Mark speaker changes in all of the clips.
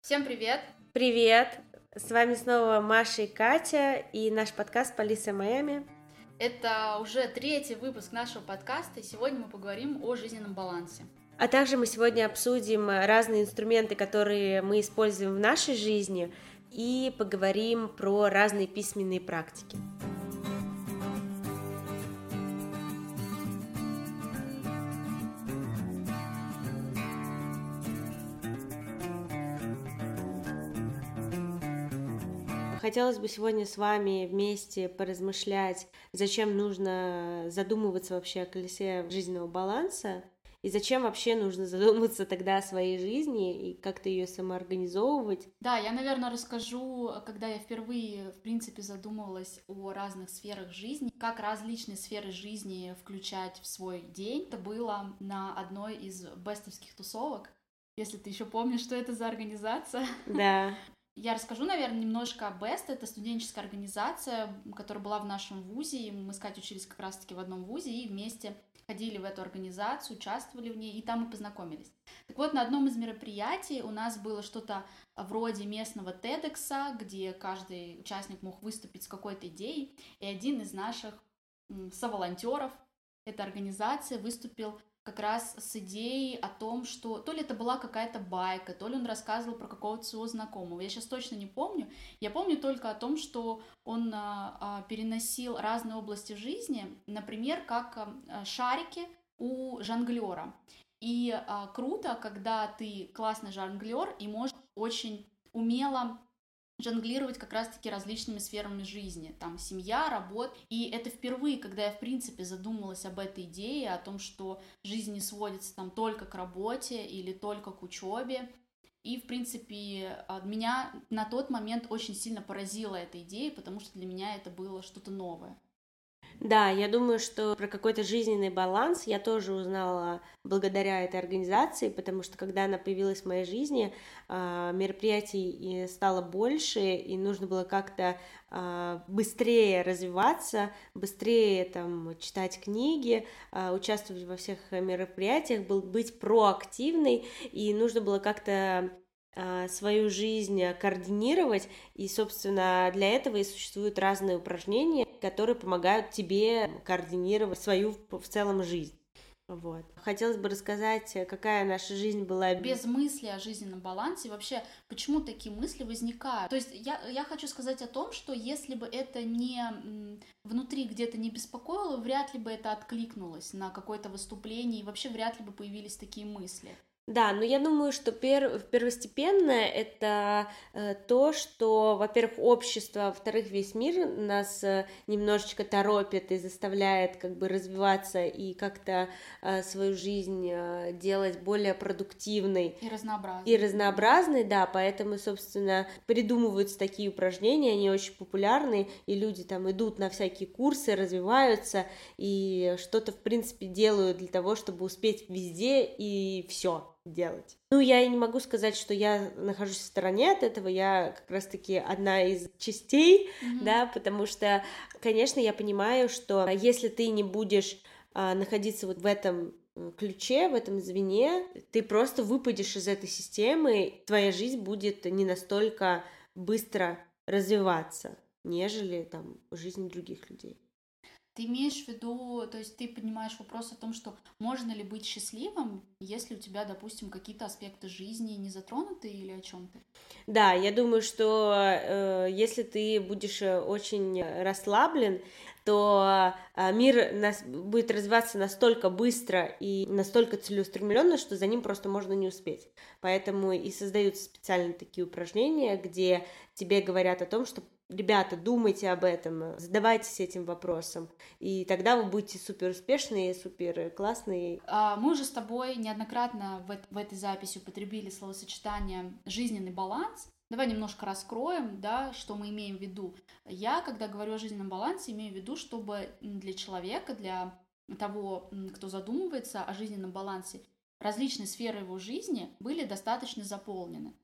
Speaker 1: Всем привет!
Speaker 2: Привет! С вами снова Маша и Катя и наш подкаст «Полиция Майами».
Speaker 1: Это уже третий выпуск нашего подкаста, и сегодня мы поговорим о жизненном балансе.
Speaker 2: А также мы сегодня обсудим разные инструменты, которые мы используем в нашей жизни, и поговорим про разные письменные практики. Хотелось бы сегодня с вами вместе поразмышлять, зачем нужно задумываться вообще о колесе жизненного баланса, и зачем вообще нужно задуматься тогда о своей жизни и как-то ее самоорганизовывать?
Speaker 1: Да, я, наверное, расскажу, когда я впервые, в принципе, задумывалась о разных сферах жизни, как различные сферы жизни включать в свой день. Это было на одной из бестовских тусовок. Если ты еще помнишь, что это за организация.
Speaker 2: Да.
Speaker 1: Я расскажу, наверное, немножко о Best. Это студенческая организация, которая была в нашем вузе. Мы с Катей учились как раз-таки в одном вузе и вместе ходили в эту организацию, участвовали в ней, и там мы познакомились. Так вот, на одном из мероприятий у нас было что-то вроде местного TEDx, где каждый участник мог выступить с какой-то идеей, и один из наших соволонтеров этой организации выступил как раз с идеей о том, что то ли это была какая-то байка, то ли он рассказывал про какого-то своего знакомого. Я сейчас точно не помню. Я помню только о том, что он а, а, переносил разные области жизни, например, как а, шарики у жонглера. И а, круто, когда ты классный жонглер и можешь очень умело жонглировать как раз-таки различными сферами жизни, там семья, работа. И это впервые, когда я, в принципе, задумалась об этой идее, о том, что жизнь не сводится там только к работе или только к учебе. И, в принципе, меня на тот момент очень сильно поразила эта идея, потому что для меня это было что-то новое.
Speaker 2: Да, я думаю, что про какой-то жизненный баланс я тоже узнала благодаря этой организации, потому что когда она появилась в моей жизни, а, мероприятий стало больше, и нужно было как-то а, быстрее развиваться, быстрее там читать книги, а, участвовать во всех мероприятиях, был быть проактивной, и нужно было как-то свою жизнь координировать, и, собственно, для этого и существуют разные упражнения, которые помогают тебе координировать свою в целом жизнь. Вот. Хотелось бы рассказать, какая наша жизнь была
Speaker 1: без мысли о жизненном балансе. Вообще, почему такие мысли возникают? То есть я, я хочу сказать о том, что если бы это не внутри где-то не беспокоило, вряд ли бы это откликнулось на какое-то выступление, и вообще вряд ли бы появились такие мысли.
Speaker 2: Да, но я думаю, что пер... первостепенное это э, то, что, во-первых, общество, во-вторых, весь мир нас э, немножечко торопит и заставляет как бы развиваться и как-то э, свою жизнь э, делать более продуктивной
Speaker 1: и разнообразной.
Speaker 2: И разнообразной, да, поэтому, собственно, придумываются такие упражнения, они очень популярны, и люди там идут на всякие курсы, развиваются и что-то, в принципе, делают для того, чтобы успеть везде и все делать. Ну, я и не могу сказать, что я нахожусь в стороне от этого, я как раз-таки одна из частей, mm-hmm. да, потому что, конечно, я понимаю, что если ты не будешь а, находиться вот в этом ключе, в этом звене, ты просто выпадешь из этой системы, твоя жизнь будет не настолько быстро развиваться, нежели там жизнь других людей.
Speaker 1: Ты имеешь в виду, то есть ты поднимаешь вопрос о том, что можно ли быть счастливым, если у тебя, допустим, какие-то аспекты жизни не затронуты или о чем-то?
Speaker 2: Да, я думаю, что э, если ты будешь э, очень расслаблен, то э, мир нас будет развиваться настолько быстро и настолько целеустремленно, что за ним просто можно не успеть. Поэтому и создаются специально такие упражнения, где тебе говорят о том, что ребята, думайте об этом, задавайтесь этим вопросом, и тогда вы будете супер успешные, супер классные.
Speaker 1: А, мы уже с тобой неоднократно в, в этой записи употребили словосочетание «жизненный баланс», Давай немножко раскроем, да, что мы имеем в виду. Я, когда говорю о жизненном балансе, имею в виду, чтобы для человека, для того, кто задумывается о жизненном балансе, различные сферы его жизни были достаточно заполнены.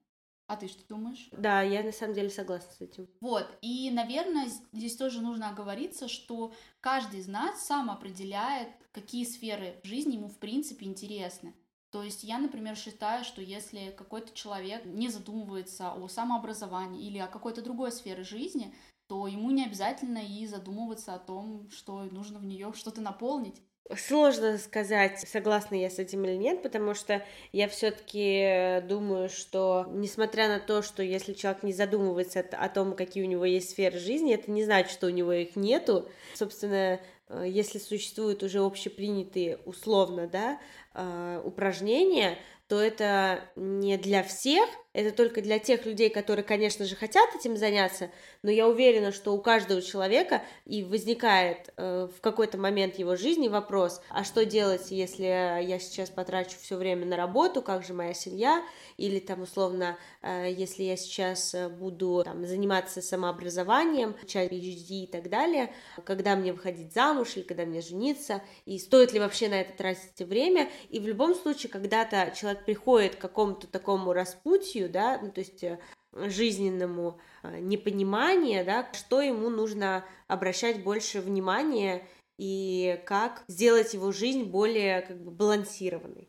Speaker 1: А ты что думаешь?
Speaker 2: Да, я на самом деле согласна с этим.
Speaker 1: Вот, и, наверное, здесь тоже нужно оговориться, что каждый из нас сам определяет, какие сферы жизни ему в принципе интересны. То есть я, например, считаю, что если какой-то человек не задумывается о самообразовании или о какой-то другой сфере жизни, то ему не обязательно и задумываться о том, что нужно в нее что-то наполнить.
Speaker 2: Сложно сказать, согласна я с этим или нет, потому что я все-таки думаю, что несмотря на то, что если человек не задумывается о том, какие у него есть сферы жизни, это не значит, что у него их нету. Собственно, э, если существуют уже общепринятые условно, да, э, упражнения, то это не для всех, это только для тех людей, которые, конечно же, хотят этим заняться, но я уверена, что у каждого человека и возникает э, в какой-то момент его жизни вопрос, а что делать, если я сейчас потрачу все время на работу, как же моя семья, или там условно, э, если я сейчас буду там, заниматься самообразованием, часть PhD и так далее, когда мне выходить замуж или когда мне жениться, и стоит ли вообще на это тратить время, и в любом случае, когда-то человек приходит к какому-то такому распутью, депрессию, да, ну, то есть э, жизненному э, непониманию, да, что ему нужно обращать больше внимания и как сделать его жизнь более как бы балансированной,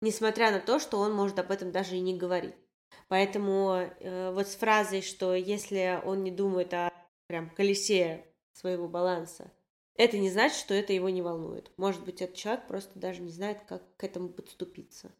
Speaker 2: несмотря на то, что он может об этом даже и не говорить. Поэтому э, вот с фразой, что если он не думает о прям колесе своего баланса, это не значит, что это его не волнует. Может быть, этот человек просто даже не знает, как к этому подступиться.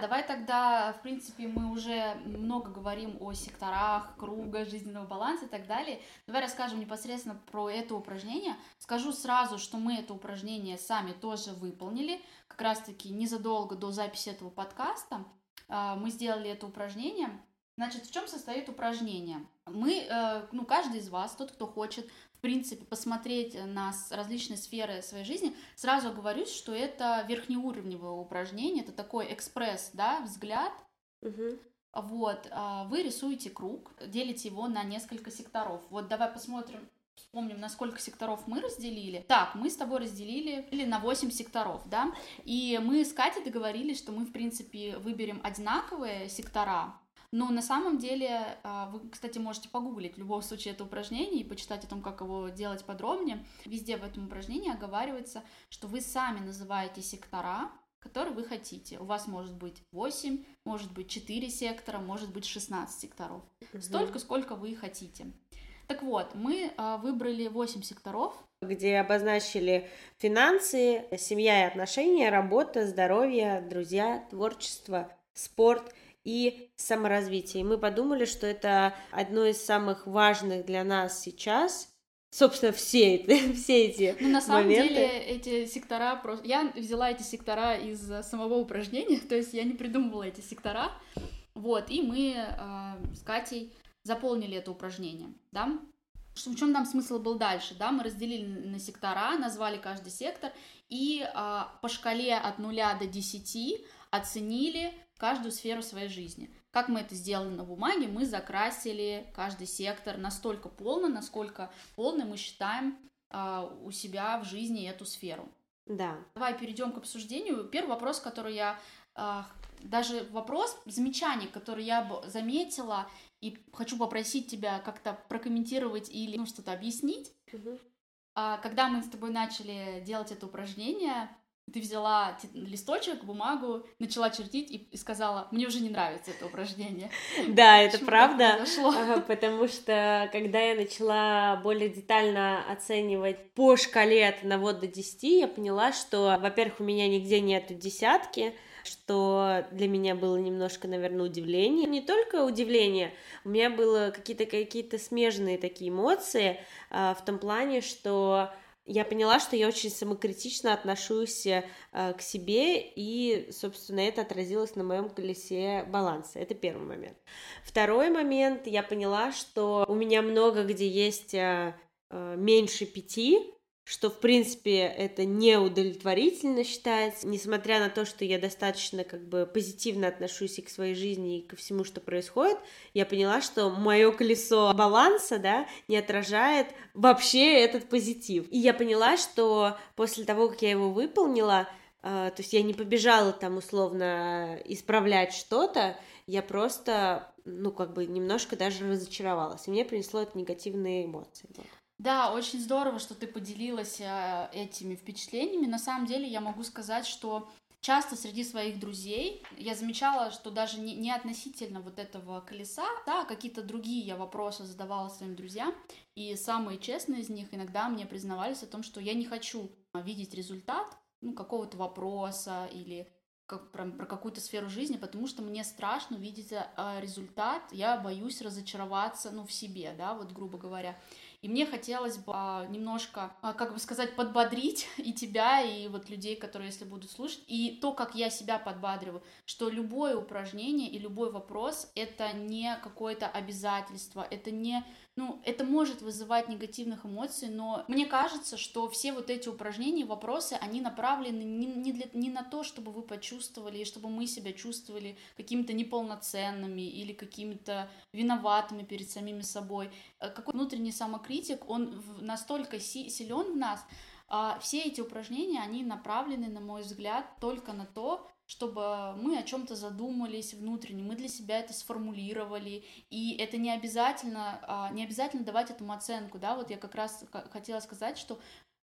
Speaker 1: Давай тогда, в принципе, мы уже много говорим о секторах, круга, жизненного баланса и так далее. Давай расскажем непосредственно про это упражнение. Скажу сразу, что мы это упражнение сами тоже выполнили, как раз-таки незадолго до записи этого подкаста. А, мы сделали это упражнение. Значит, в чем состоит упражнение? Мы, э, ну, каждый из вас, тот, кто хочет в принципе, посмотреть на различные сферы своей жизни, сразу говорю, что это верхнеуровневое упражнение, это такой экспресс, да, взгляд.
Speaker 2: Угу.
Speaker 1: Вот, а, вы рисуете круг, делите его на несколько секторов. Вот давай посмотрим, вспомним, на сколько секторов мы разделили. Так, мы с тобой разделили или на 8 секторов, да, и мы с Катей договорились, что мы, в принципе, выберем одинаковые сектора, но на самом деле, а, вы, кстати, можете погуглить в любом случае это упражнение и почитать о том, как его делать подробнее. Везде в этом упражнении оговаривается, что вы сами называете сектора, которые вы хотите. У вас может быть 8, может быть 4 сектора, может быть 16 секторов. Угу. Столько, сколько вы хотите. Так вот, мы а, выбрали 8 секторов.
Speaker 2: Где обозначили финансы, семья и отношения, работа, здоровье, друзья, творчество, спорт – и саморазвитие. И мы подумали, что это одно из самых важных для нас сейчас. Собственно, все, все эти
Speaker 1: ну, на самом
Speaker 2: моменты.
Speaker 1: деле эти сектора просто... Я взяла эти сектора из самого упражнения, то есть я не придумывала эти сектора. Вот, и мы э, с Катей заполнили это упражнение, да. В чем там смысл был дальше, да? Мы разделили на сектора, назвали каждый сектор и э, по шкале от 0 до 10 оценили каждую сферу своей жизни. Как мы это сделали на бумаге, мы закрасили каждый сектор настолько полно, насколько полно мы считаем э, у себя в жизни эту сферу.
Speaker 2: Да.
Speaker 1: Давай перейдем к обсуждению. Первый вопрос, который я э, даже вопрос, замечание, который я заметила и хочу попросить тебя как-то прокомментировать или ну, что-то объяснить.
Speaker 2: Угу.
Speaker 1: Когда мы с тобой начали делать это упражнение, ты взяла листочек, бумагу, начала чертить и, и сказала, мне уже не нравится это упражнение.
Speaker 2: Да, это правда, потому что когда я начала более детально оценивать по шкале от 1 до 10, я поняла, что, во-первых, у меня нигде нету десятки, что для меня было немножко, наверное, удивление. Не только удивление, у меня было какие-то какие-то смежные такие эмоции а, в том плане, что я поняла, что я очень самокритично отношусь э, к себе, и, собственно, это отразилось на моем колесе баланса. Это первый момент. Второй момент, я поняла, что у меня много где есть э, э, меньше пяти, что, в принципе, это неудовлетворительно считается, несмотря на то, что я достаточно как бы позитивно отношусь и к своей жизни, и ко всему, что происходит, я поняла, что мое колесо баланса, да, не отражает вообще этот позитив. И я поняла, что после того, как я его выполнила, э, то есть я не побежала там условно исправлять что-то, я просто, ну, как бы немножко даже разочаровалась, и мне принесло это негативные эмоции. Вот.
Speaker 1: Да, очень здорово, что ты поделилась э, этими впечатлениями. На самом деле я могу сказать, что часто среди своих друзей я замечала, что даже не, не относительно вот этого колеса, да, какие-то другие я вопросы задавала своим друзьям, и самые честные из них иногда мне признавались о том, что я не хочу видеть результат ну, какого-то вопроса или как, про, про какую-то сферу жизни, потому что мне страшно увидеть а, результат, я боюсь разочароваться, ну, в себе, да, вот грубо говоря. И мне хотелось бы а, немножко, а, как бы сказать, подбодрить и тебя, и вот людей, которые, если будут слушать, и то, как я себя подбадриваю, что любое упражнение и любой вопрос — это не какое-то обязательство, это не ну, это может вызывать негативных эмоций, но мне кажется, что все вот эти упражнения, вопросы, они направлены не, не, для, не на то, чтобы вы почувствовали, и чтобы мы себя чувствовали какими-то неполноценными или какими-то виноватыми перед самими собой. Э, какой внутренний самокритик, он настолько си, силен в нас, а все эти упражнения, они направлены, на мой взгляд, только на то, чтобы мы о чем-то задумались внутренне, мы для себя это сформулировали, и это не обязательно, а, не обязательно давать этому оценку, да, вот я как раз хотела сказать, что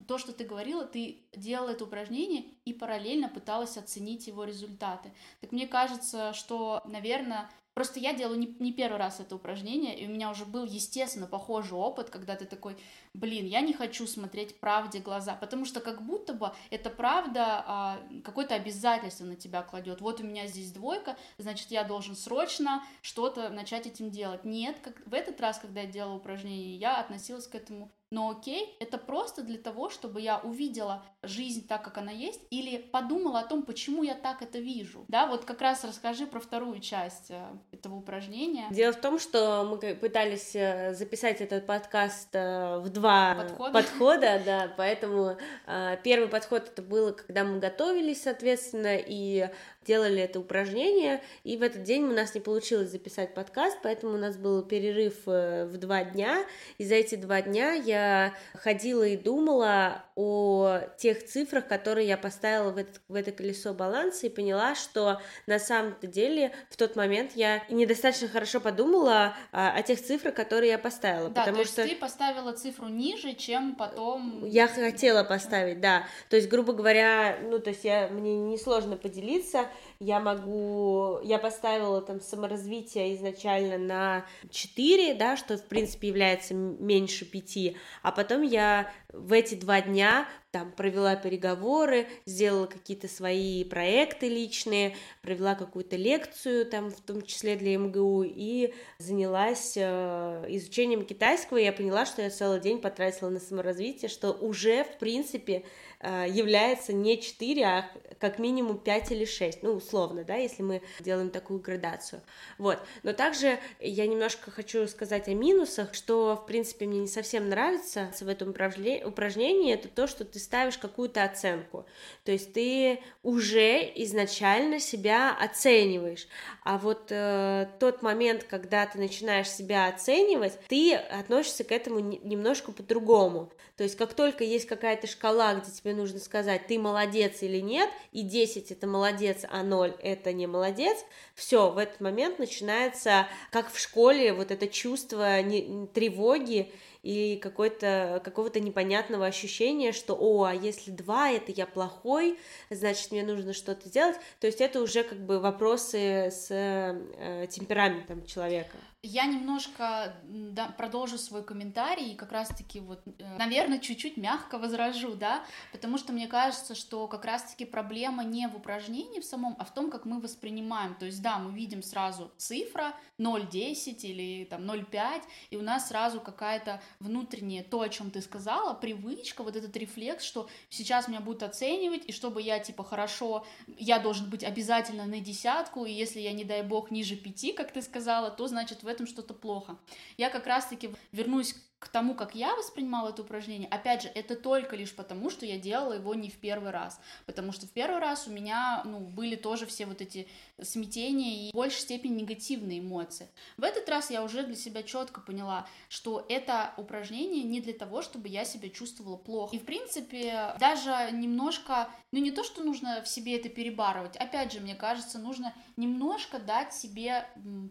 Speaker 1: то, что ты говорила, ты делала это упражнение и параллельно пыталась оценить его результаты. Так мне кажется, что, наверное, Просто я делаю не, не первый раз это упражнение, и у меня уже был, естественно, похожий опыт, когда ты такой, блин, я не хочу смотреть правде глаза, потому что как будто бы эта правда а, какое-то обязательство на тебя кладет. Вот у меня здесь двойка, значит, я должен срочно что-то начать этим делать. Нет, как в этот раз, когда я делала упражнение, я относилась к этому но окей, это просто для того, чтобы я увидела жизнь так, как она есть, или подумала о том, почему я так это вижу. Да, вот как раз расскажи про вторую часть э, этого упражнения.
Speaker 2: Дело в том, что мы пытались э, записать этот подкаст э, в два подхода, подхода да, поэтому первый подход это было, когда мы готовились, соответственно, и делали это упражнение, и в этот день у нас не получилось записать подкаст, поэтому у нас был перерыв э, в два дня, и за эти два дня я ходила и думала о тех цифрах, которые я поставила в, этот, в это колесо баланса, и поняла, что на самом-то деле в тот момент я недостаточно хорошо подумала о, о тех цифрах, которые я поставила,
Speaker 1: да, потому то есть что... ты поставила цифру ниже, чем потом...
Speaker 2: Я хотела поставить, да, то есть, грубо говоря, ну, то есть я, мне несложно поделиться, я могу, я поставила там саморазвитие изначально на 4, да, что в принципе является меньше 5, а потом я в эти два дня там провела переговоры, сделала какие-то свои проекты личные, провела какую-то лекцию там в том числе для МГУ и занялась э, изучением китайского, и я поняла, что я целый день потратила на саморазвитие, что уже в принципе является не 4, а как минимум 5 или 6, ну, условно, да, если мы делаем такую градацию. Вот. Но также я немножко хочу сказать о минусах, что, в принципе, мне не совсем нравится в этом упражнении, это то, что ты ставишь какую-то оценку. То есть ты уже изначально себя оцениваешь. А вот э, тот момент, когда ты начинаешь себя оценивать, ты относишься к этому немножко по-другому. То есть как только есть какая-то шкала, где тебе нужно сказать, ты молодец или нет, и 10 это молодец, а 0 это не молодец, все, в этот момент начинается, как в школе, вот это чувство не, тревоги и какой-то, какого-то непонятного ощущения, что, о, а если два, это я плохой, значит, мне нужно что-то сделать, то есть это уже как бы вопросы с э, темпераментом человека.
Speaker 1: Я немножко да, продолжу свой комментарий и как раз-таки вот, э, наверное, чуть-чуть мягко возражу, да, потому что мне кажется, что как раз-таки проблема не в упражнении в самом, а в том, как мы воспринимаем. То есть, да, мы видим сразу цифра 0,10 или там 0,5, и у нас сразу какая-то внутренняя, то, о чем ты сказала, привычка, вот этот рефлекс, что сейчас меня будут оценивать, и чтобы я, типа, хорошо, я должен быть обязательно на десятку, и если я, не дай бог, ниже пяти, как ты сказала, то, значит, в этом что-то плохо. Я как раз-таки вернусь к тому, как я воспринимала это упражнение, опять же, это только лишь потому, что я делала его не в первый раз, потому что в первый раз у меня, ну, были тоже все вот эти смятения и в большей степени негативные эмоции. В этот раз я уже для себя четко поняла, что это упражнение не для того, чтобы я себя чувствовала плохо. И, в принципе, даже немножко, ну, не то, что нужно в себе это перебарывать, опять же, мне кажется, нужно немножко дать себе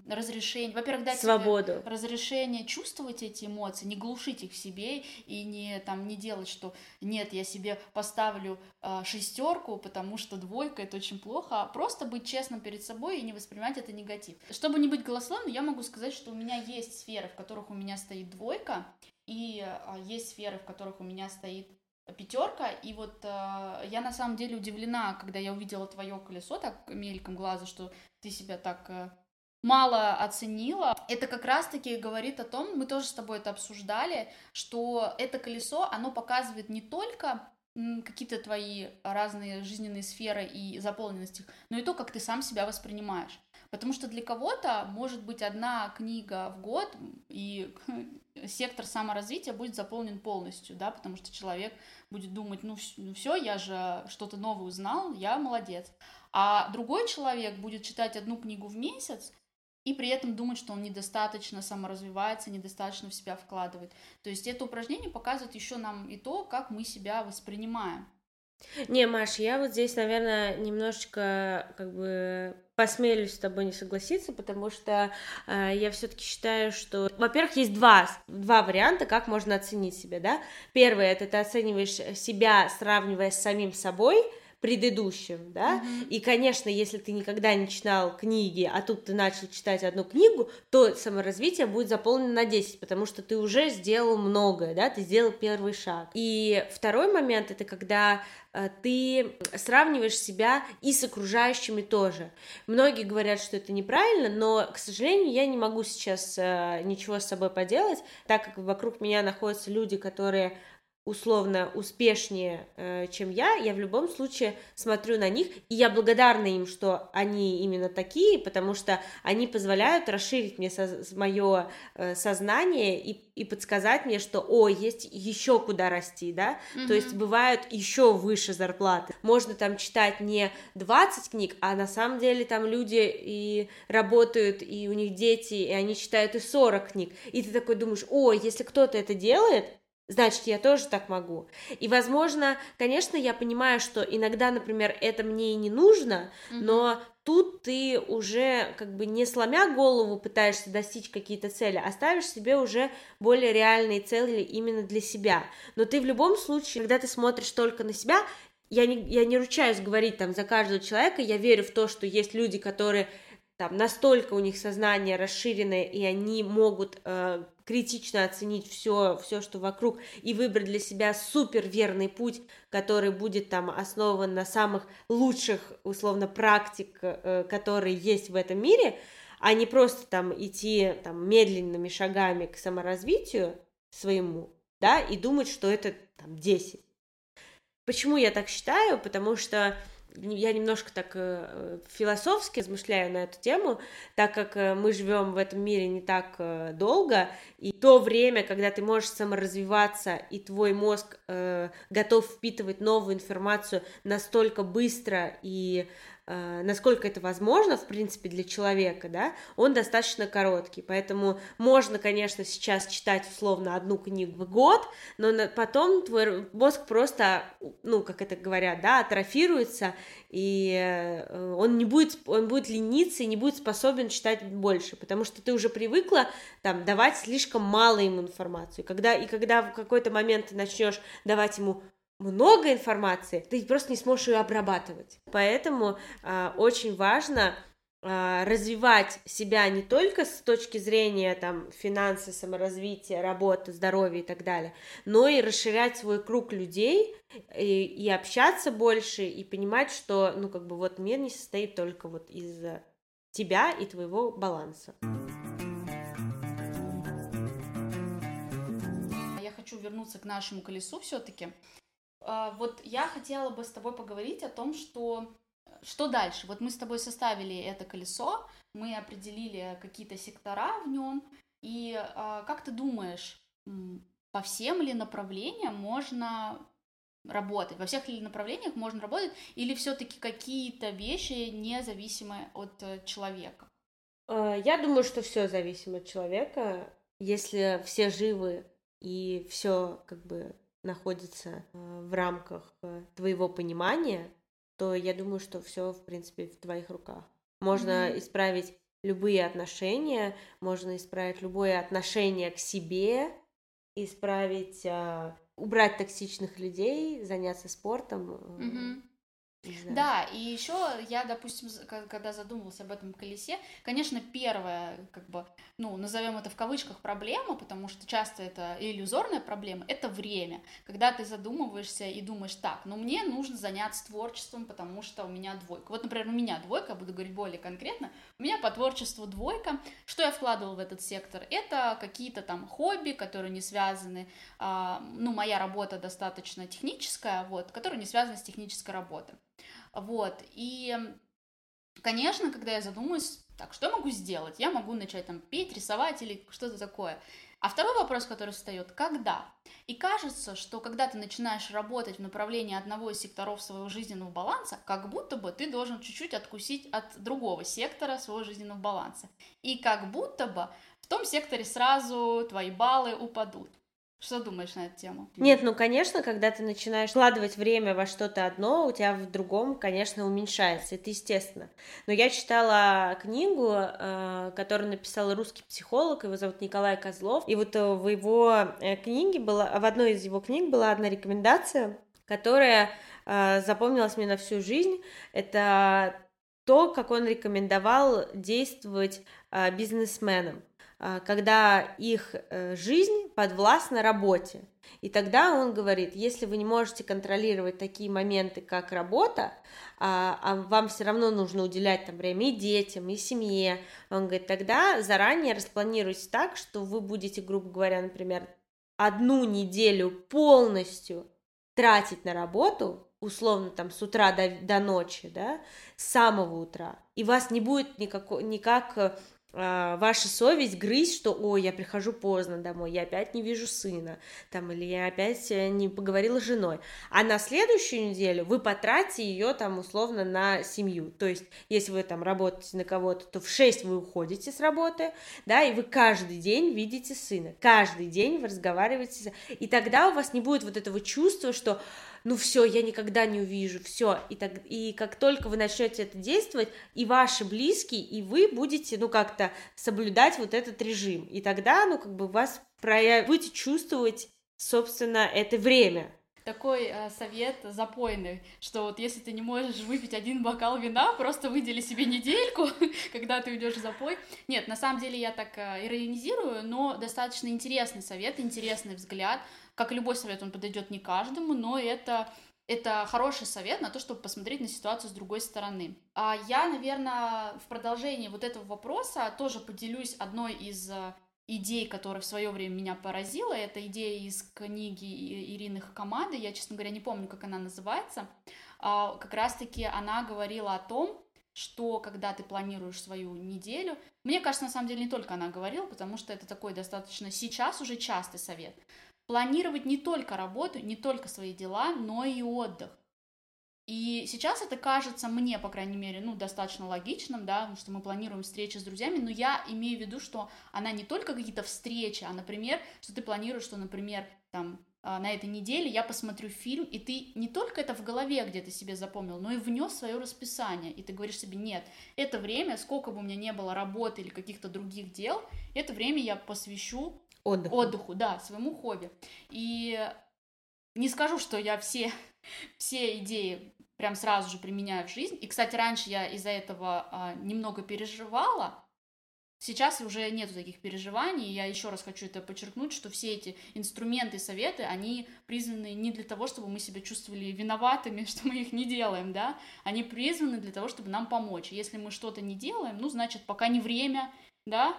Speaker 1: разрешение, во-первых, дать
Speaker 2: свободу,
Speaker 1: себе разрешение чувствовать эти эмоции, не глушить их в себе и не там не делать, что нет, я себе поставлю э, шестерку, потому что двойка это очень плохо, а просто быть честным перед собой и не воспринимать это негатив. Чтобы не быть голословным, я могу сказать, что у меня есть сферы, в которых у меня стоит двойка, и э, есть сферы, в которых у меня стоит пятерка, и вот э, я на самом деле удивлена, когда я увидела твое колесо так мельком глаза, что ты себя так э, мало оценила. Это как раз-таки говорит о том, мы тоже с тобой это обсуждали, что это колесо, оно показывает не только какие-то твои разные жизненные сферы и заполненность их, но и то, как ты сам себя воспринимаешь. Потому что для кого-то может быть одна книга в год, и сектор саморазвития будет заполнен полностью, да, потому что человек будет думать, ну, ну все, я же что-то новое узнал, я молодец. А другой человек будет читать одну книгу в месяц, и при этом думать, что он недостаточно саморазвивается, недостаточно в себя вкладывает. То есть это упражнение показывает еще нам и то, как мы себя воспринимаем.
Speaker 2: Не, Маш, я вот здесь, наверное, немножечко как бы посмелюсь с тобой не согласиться, потому что э, я все-таки считаю, что, во-первых, есть два, два варианта, как можно оценить себя, да. Первый это ты оцениваешь себя, сравнивая с самим собой, предыдущим, да, mm-hmm. и, конечно, если ты никогда не читал книги, а тут ты начал читать одну книгу, то саморазвитие будет заполнено на 10, потому что ты уже сделал многое, да, ты сделал первый шаг. И второй момент, это когда э, ты сравниваешь себя и с окружающими тоже. Многие говорят, что это неправильно, но, к сожалению, я не могу сейчас э, ничего с собой поделать, так как вокруг меня находятся люди, которые условно успешнее, э, чем я, я в любом случае смотрю на них, и я благодарна им, что они именно такие, потому что они позволяют расширить мне соз- мое э, сознание и, и подсказать мне, что, о, есть еще куда расти, да, mm-hmm. то есть бывают еще выше зарплаты. Можно там читать не 20 книг, а на самом деле там люди и работают, и у них дети, и они читают и 40 книг, и ты такой думаешь, о, если кто-то это делает, значит, я тоже так могу. И, возможно, конечно, я понимаю, что иногда, например, это мне и не нужно, mm-hmm. но тут ты уже как бы не сломя голову пытаешься достичь какие-то цели, а ставишь себе уже более реальные цели именно для себя. Но ты в любом случае, когда ты смотришь только на себя, я не, я не ручаюсь говорить там за каждого человека, я верю в то, что есть люди, которые там настолько у них сознание расширенное, и они могут э, критично оценить все, все, что вокруг, и выбрать для себя супер верный путь, который будет там основан на самых лучших, условно, практик, э, которые есть в этом мире, а не просто там идти там медленными шагами к саморазвитию своему, да, и думать, что это там 10. Почему я так считаю? Потому что я немножко так э, философски размышляю на эту тему, так как э, мы живем в этом мире не так э, долго, и то время, когда ты можешь саморазвиваться, и твой мозг э, готов впитывать новую информацию настолько быстро и Э, насколько это возможно, в принципе, для человека, да, он достаточно короткий, поэтому можно, конечно, сейчас читать условно одну книгу в год, но потом твой мозг просто, ну, как это говорят, да, атрофируется, и э, он не будет, он будет лениться и не будет способен читать больше, потому что ты уже привыкла там давать слишком мало ему информацию, когда, и когда в какой-то момент ты начнешь давать ему много информации, ты просто не сможешь ее обрабатывать. Поэтому э, очень важно э, развивать себя не только с точки зрения там финансы, саморазвития, работы, здоровья и так далее, но и расширять свой круг людей и, и общаться больше и понимать, что ну как бы вот мир не состоит только вот из тебя и твоего баланса.
Speaker 1: Я хочу вернуться к нашему колесу все-таки. А, вот я хотела бы с тобой поговорить о том, что что дальше? Вот мы с тобой составили это колесо, мы определили какие-то сектора в нем, и а, как ты думаешь, по всем ли направлениям можно работать, во всех ли направлениях можно работать, или все-таки какие-то вещи независимы от э, человека?
Speaker 2: А, я думаю, что все зависимо от человека. Если все живы и все как бы находится э, в рамках э, твоего понимания, то я думаю, что все, в принципе, в твоих руках. Можно mm-hmm. исправить любые отношения, можно исправить любое отношение к себе, исправить, а, убрать токсичных людей, заняться спортом.
Speaker 1: Угу. Да, и еще я, допустим, когда задумывался об этом колесе, конечно, первое, как бы, ну, назовем это в кавычках проблема, потому что часто это иллюзорная проблема, это время. Когда ты задумываешься и думаешь, так, ну мне нужно заняться творчеством, потому что у меня двойка. Вот, например, у меня двойка, буду говорить более конкретно, у меня по творчеству двойка. Что я вкладывала в этот сектор? Это какие-то там хобби, которые не связаны, а, ну, моя работа достаточно техническая, вот, которые не связаны с технической работой. Вот, и, конечно, когда я задумаюсь, так, что я могу сделать? Я могу начать там петь, рисовать или что-то такое. А второй вопрос, который встает, когда? И кажется, что когда ты начинаешь работать в направлении одного из секторов своего жизненного баланса, как будто бы ты должен чуть-чуть откусить от другого сектора своего жизненного баланса. И как будто бы в том секторе сразу твои баллы упадут. Что думаешь на эту тему?
Speaker 2: Нет, ну, конечно, когда ты начинаешь вкладывать время во что-то одно, у тебя в другом, конечно, уменьшается, это естественно. Но я читала книгу, э, которую написал русский психолог, его зовут Николай Козлов, и вот в его э, книге была, в одной из его книг была одна рекомендация, которая э, запомнилась мне на всю жизнь, это то, как он рекомендовал действовать бизнесменам. А, когда их э, жизнь подвластна работе. И тогда он говорит, если вы не можете контролировать такие моменты, как работа, а, а вам все равно нужно уделять там время и детям, и семье, он говорит, тогда заранее распланируйте так, что вы будете, грубо говоря, например, одну неделю полностью тратить на работу, условно там с утра до, до ночи, да, с самого утра, и вас не будет никакой, никак а, ваша совесть грызть, что, ой, я прихожу поздно домой, я опять не вижу сына, там, или я опять э, не поговорила с женой, а на следующую неделю вы потратите ее там условно на семью, то есть, если вы там работаете на кого-то, то в 6 вы уходите с работы, да, и вы каждый день видите сына, каждый день вы разговариваете, и тогда у вас не будет вот этого чувства, что ну все, я никогда не увижу, все. И, так, и как только вы начнете это действовать, и ваши близкие, и вы будете, ну, как-то соблюдать вот этот режим. И тогда, ну, как бы вас прояв... будете чувствовать, собственно, это время
Speaker 1: такой э, совет запойный, что вот если ты не можешь выпить один бокал вина, просто выдели себе недельку, когда ты уйдешь в запой. Нет, на самом деле я так э, иронизирую, но достаточно интересный совет, интересный взгляд. Как любой совет, он подойдет не каждому, но это это хороший совет на то, чтобы посмотреть на ситуацию с другой стороны. А я, наверное, в продолжении вот этого вопроса тоже поделюсь одной из э, идей, которая в свое время меня поразила. Это идея из книги Ирины Хакамады, я, честно говоря, не помню, как она называется. А, как раз-таки она говорила о том, что когда ты планируешь свою неделю, мне кажется, на самом деле не только она говорила, потому что это такой достаточно сейчас уже частый совет. Планировать не только работу, не только свои дела, но и отдых. И сейчас это кажется мне, по крайней мере, ну, достаточно логичным, да, потому что мы планируем встречи с друзьями, но я имею в виду, что она не только какие-то встречи, а, например, что ты планируешь, что, например, там, а, на этой неделе я посмотрю фильм, и ты не только это в голове где-то себе запомнил, но и внес свое расписание, и ты говоришь себе, нет, это время, сколько бы у меня не было работы или каких-то других дел, это время я посвящу
Speaker 2: отдыху,
Speaker 1: отдыху да, своему хобби. И не скажу, что я все все идеи прям сразу же применяю в жизнь. И, кстати, раньше я из-за этого а, немного переживала. Сейчас уже нету таких переживаний, и я еще раз хочу это подчеркнуть, что все эти инструменты советы, они призваны не для того, чтобы мы себя чувствовали виноватыми, что мы их не делаем, да, они призваны для того, чтобы нам помочь. Если мы что-то не делаем, ну, значит, пока не время, да,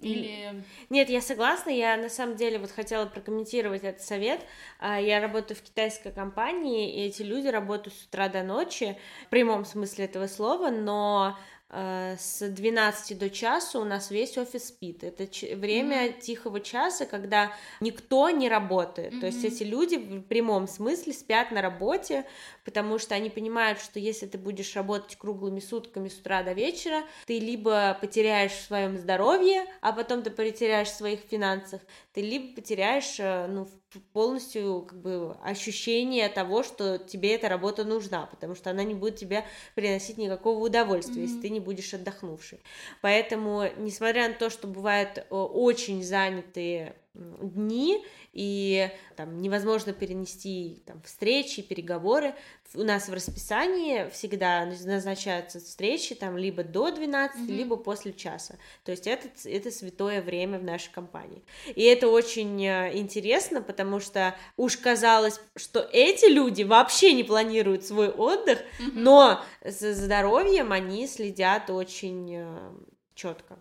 Speaker 1: или...
Speaker 2: Нет, я согласна, я на самом деле вот хотела прокомментировать этот совет. А, я работаю в китайской компании, и эти люди работают с утра до ночи, в прямом смысле этого слова, но с 12 до часу у нас весь офис спит. Это время mm-hmm. тихого часа, когда никто не работает. Mm-hmm. То есть эти люди в прямом смысле спят на работе, потому что они понимают, что если ты будешь работать круглыми сутками с утра до вечера, ты либо потеряешь в своем здоровье, а потом ты потеряешь в своих финансах, ты либо потеряешь э, ну, полностью как бы ощущение того, что тебе эта работа нужна, потому что она не будет тебе приносить никакого удовольствия, mm-hmm. если ты не будешь отдохнувший. Поэтому, несмотря на то, что бывают э, очень занятые дни, и там невозможно перенести там, встречи, переговоры. У нас в расписании всегда назначаются встречи там либо до 12, mm-hmm. либо после часа. То есть это, это святое время в нашей компании. И это очень э, интересно, потому что уж казалось, что эти люди вообще не планируют свой отдых, mm-hmm. но за здоровьем они следят очень э, четко.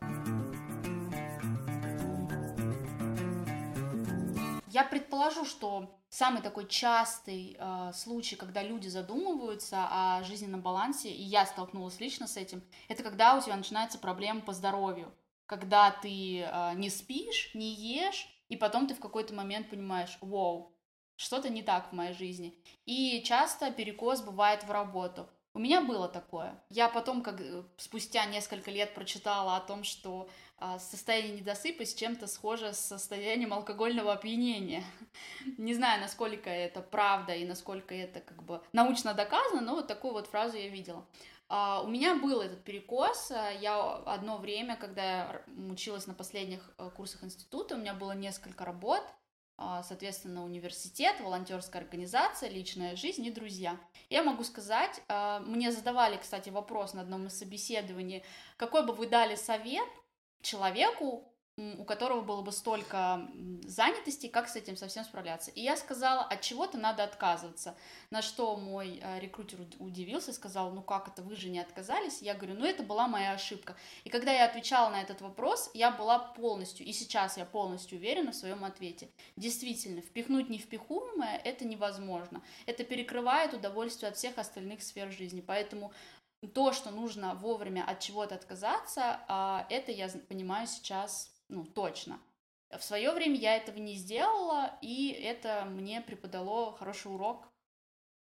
Speaker 1: Я предположу, что самый такой частый э, случай, когда люди задумываются о жизненном балансе, и я столкнулась лично с этим, это когда у тебя начинается проблема по здоровью, когда ты э, не спишь, не ешь, и потом ты в какой-то момент понимаешь, вау, что-то не так в моей жизни. И часто перекос бывает в работу. У меня было такое. Я потом, как э, спустя несколько лет прочитала о том, что а, состояние недосыпа с чем-то схоже с состоянием алкогольного опьянения. Не знаю, насколько это правда и насколько это как бы научно доказано, но вот такую вот фразу я видела. Uh, у меня был этот перекос. Я одно время, когда я училась на последних э, курсах института, у меня было несколько работ, а, соответственно, университет, волонтерская организация, личная жизнь и друзья. Я могу сказать, а, мне задавали, кстати, вопрос на одном из собеседований, какой бы вы дали совет человеку, у которого было бы столько занятости, как с этим совсем справляться. И я сказала, от чего-то надо отказываться. На что мой э, рекрутер удивился, сказал, ну как это, вы же не отказались? Я говорю, ну это была моя ошибка. И когда я отвечала на этот вопрос, я была полностью, и сейчас я полностью уверена в своем ответе. Действительно, впихнуть невпихуемое это невозможно. Это перекрывает удовольствие от всех остальных сфер жизни. Поэтому то, что нужно вовремя от чего-то отказаться, а, это я понимаю сейчас ну, точно. В свое время я этого не сделала, и это мне преподало хороший урок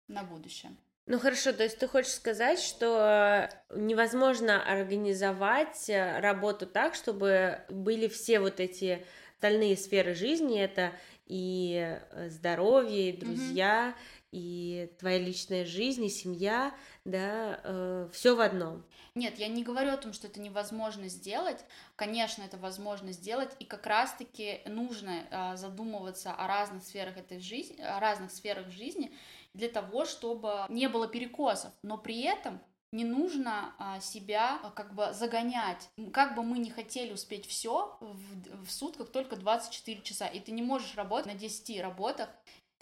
Speaker 1: на будущее.
Speaker 2: Ну хорошо, то есть ты хочешь сказать, что невозможно организовать э, работу так, чтобы были все вот эти остальные сферы жизни, это и э, здоровье, и друзья. И твоя личная жизнь, и семья, да, э, все в одном.
Speaker 1: Нет, я не говорю о том, что это невозможно сделать. Конечно, это возможно сделать, и как раз-таки нужно э, задумываться о разных сферах этой жизни, о разных сферах жизни для того, чтобы не было перекосов. Но при этом не нужно а, себя а, как бы загонять. Как бы мы не хотели успеть все в, в сутках только 24 часа, и ты не можешь работать на 10 работах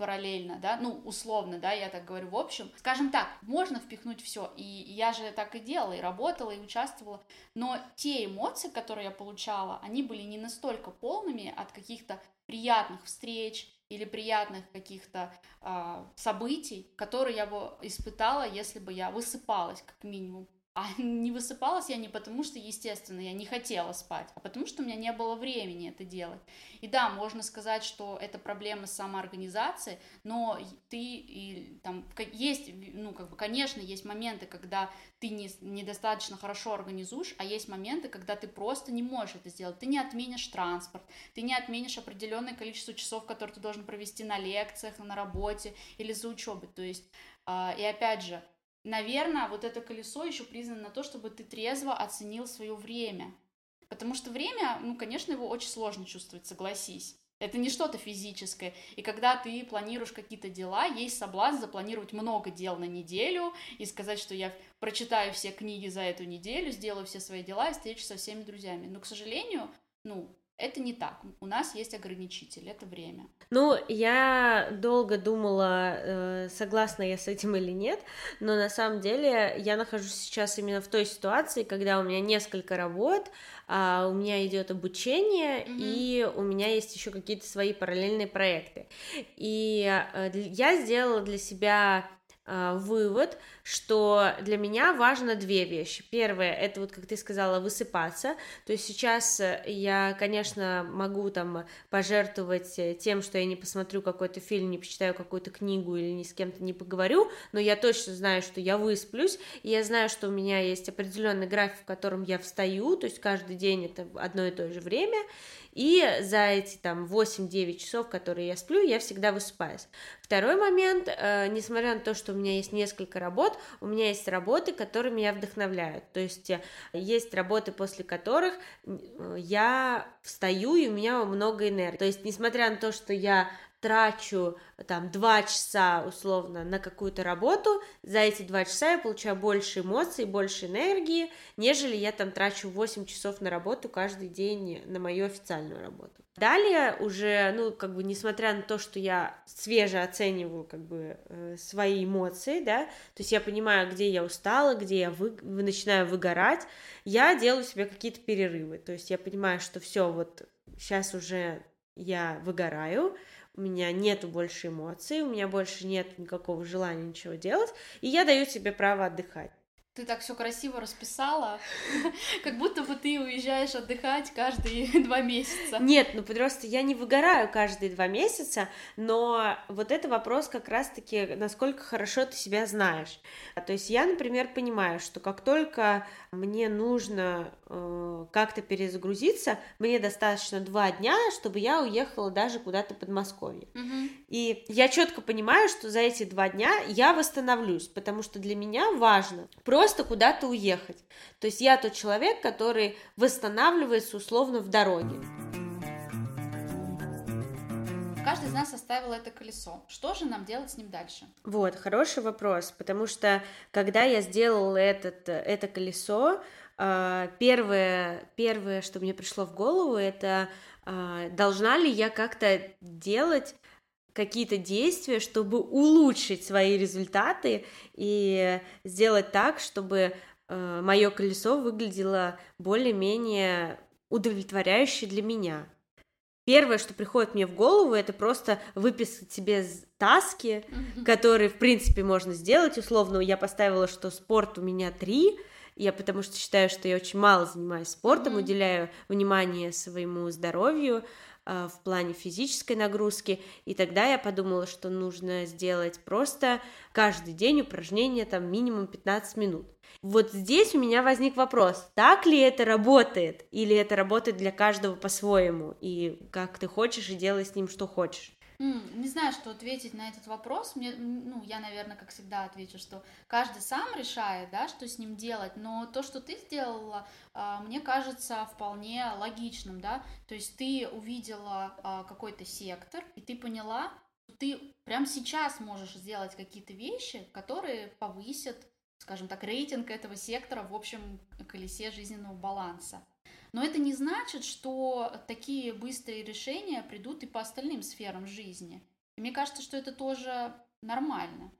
Speaker 1: параллельно, да, ну, условно, да, я так говорю, в общем, скажем так, можно впихнуть все, и я же так и делала, и работала, и участвовала, но те эмоции, которые я получала, они были не настолько полными от каких-то приятных встреч или приятных каких-то э, событий, которые я бы испытала, если бы я высыпалась, как минимум. А не высыпалась я не потому, что, естественно, я не хотела спать, а потому, что у меня не было времени это делать. И да, можно сказать, что это проблема самоорганизации, но ты и, там есть, ну, как бы, конечно, есть моменты, когда ты не, недостаточно хорошо организуешь, а есть моменты, когда ты просто не можешь это сделать. Ты не отменишь транспорт, ты не отменишь определенное количество часов, которые ты должен провести на лекциях, на работе или за учебой. То есть, э, и опять же, наверное, вот это колесо еще признано на то, чтобы ты трезво оценил свое время. Потому что время, ну, конечно, его очень сложно чувствовать, согласись. Это не что-то физическое. И когда ты планируешь какие-то дела, есть соблазн запланировать много дел на неделю и сказать, что я прочитаю все книги за эту неделю, сделаю все свои дела и встречу со всеми друзьями. Но, к сожалению, ну, это не так. У нас есть ограничитель, это время.
Speaker 2: Ну, я долго думала, э, согласна я с этим или нет, но на самом деле я нахожусь сейчас именно в той ситуации, когда у меня несколько работ, а у меня идет обучение, mm-hmm. и у меня есть еще какие-то свои параллельные проекты. И э, я сделала для себя вывод, что для меня важно две вещи. Первое, это вот, как ты сказала, высыпаться. То есть сейчас э, я, конечно, могу там пожертвовать э, тем, что я не посмотрю какой-то фильм, не почитаю какую-то книгу или ни с кем-то не поговорю, но я точно знаю, что я высплюсь, и я знаю, что у меня есть определенный график, в котором я встаю, то есть каждый день это одно и то же время, и за эти там 8-9 часов, которые я сплю, я всегда высыпаюсь. Второй момент, э, несмотря на то, что у меня есть несколько работ, у меня есть работы, которые меня вдохновляют. То есть э, есть работы, после которых я встаю, и у меня много энергии. То есть, несмотря на то, что я трачу там два часа условно на какую-то работу, за эти два часа я получаю больше эмоций, больше энергии, нежели я там трачу 8 часов на работу каждый день на мою официальную работу. Далее уже, ну, как бы, несмотря на то, что я свеже оцениваю, как бы, э, свои эмоции, да, то есть я понимаю, где я устала, где я вы... начинаю выгорать, я делаю себе какие-то перерывы, то есть я понимаю, что все, вот сейчас уже я выгораю, у меня нету больше эмоций, у меня больше нет никакого желания ничего делать, и я даю себе право отдыхать.
Speaker 1: Ты так все красиво расписала, как будто бы ты уезжаешь отдыхать каждые два месяца.
Speaker 2: Нет, ну просто я не выгораю каждые два месяца, но вот это вопрос как раз-таки, насколько хорошо ты себя знаешь. То есть я, например, понимаю, что как только мне нужно э, как-то перезагрузиться, мне достаточно два дня, чтобы я уехала даже куда-то под Москвой.
Speaker 1: Угу.
Speaker 2: И я четко понимаю, что за эти два дня я восстановлюсь, потому что для меня важно просто куда-то уехать. То есть я тот человек, который восстанавливается условно в дороге.
Speaker 1: Каждый из нас оставил это колесо. Что же нам делать с ним дальше?
Speaker 2: Вот, хороший вопрос, потому что когда я сделала этот, это колесо, а, первое, первое, что мне пришло в голову, это а, должна ли я как-то делать какие-то действия, чтобы улучшить свои результаты и сделать так, чтобы а, мое колесо выглядело более-менее удовлетворяюще для меня. Первое, что приходит мне в голову, это просто выписать себе таски, mm-hmm. которые, в принципе, можно сделать. Условно, я поставила, что спорт у меня три, я потому что считаю, что я очень мало занимаюсь спортом, mm-hmm. уделяю внимание своему здоровью э, в плане физической нагрузки, и тогда я подумала, что нужно сделать просто каждый день упражнения там минимум 15 минут. Вот здесь у меня возник вопрос, так ли это работает, или это работает для каждого по-своему, и как ты хочешь, и делай с ним что хочешь.
Speaker 1: Не знаю, что ответить на этот вопрос. Мне, ну, я, наверное, как всегда отвечу, что каждый сам решает, да, что с ним делать. Но то, что ты сделала, а, мне кажется вполне логичным, да. То есть ты увидела а, какой-то сектор, и ты поняла, что ты прямо сейчас можешь сделать какие-то вещи, которые повысят скажем так, рейтинг этого сектора в общем колесе жизненного баланса. Но это не значит, что такие быстрые решения придут и по остальным сферам жизни. И мне кажется, что это тоже нормально.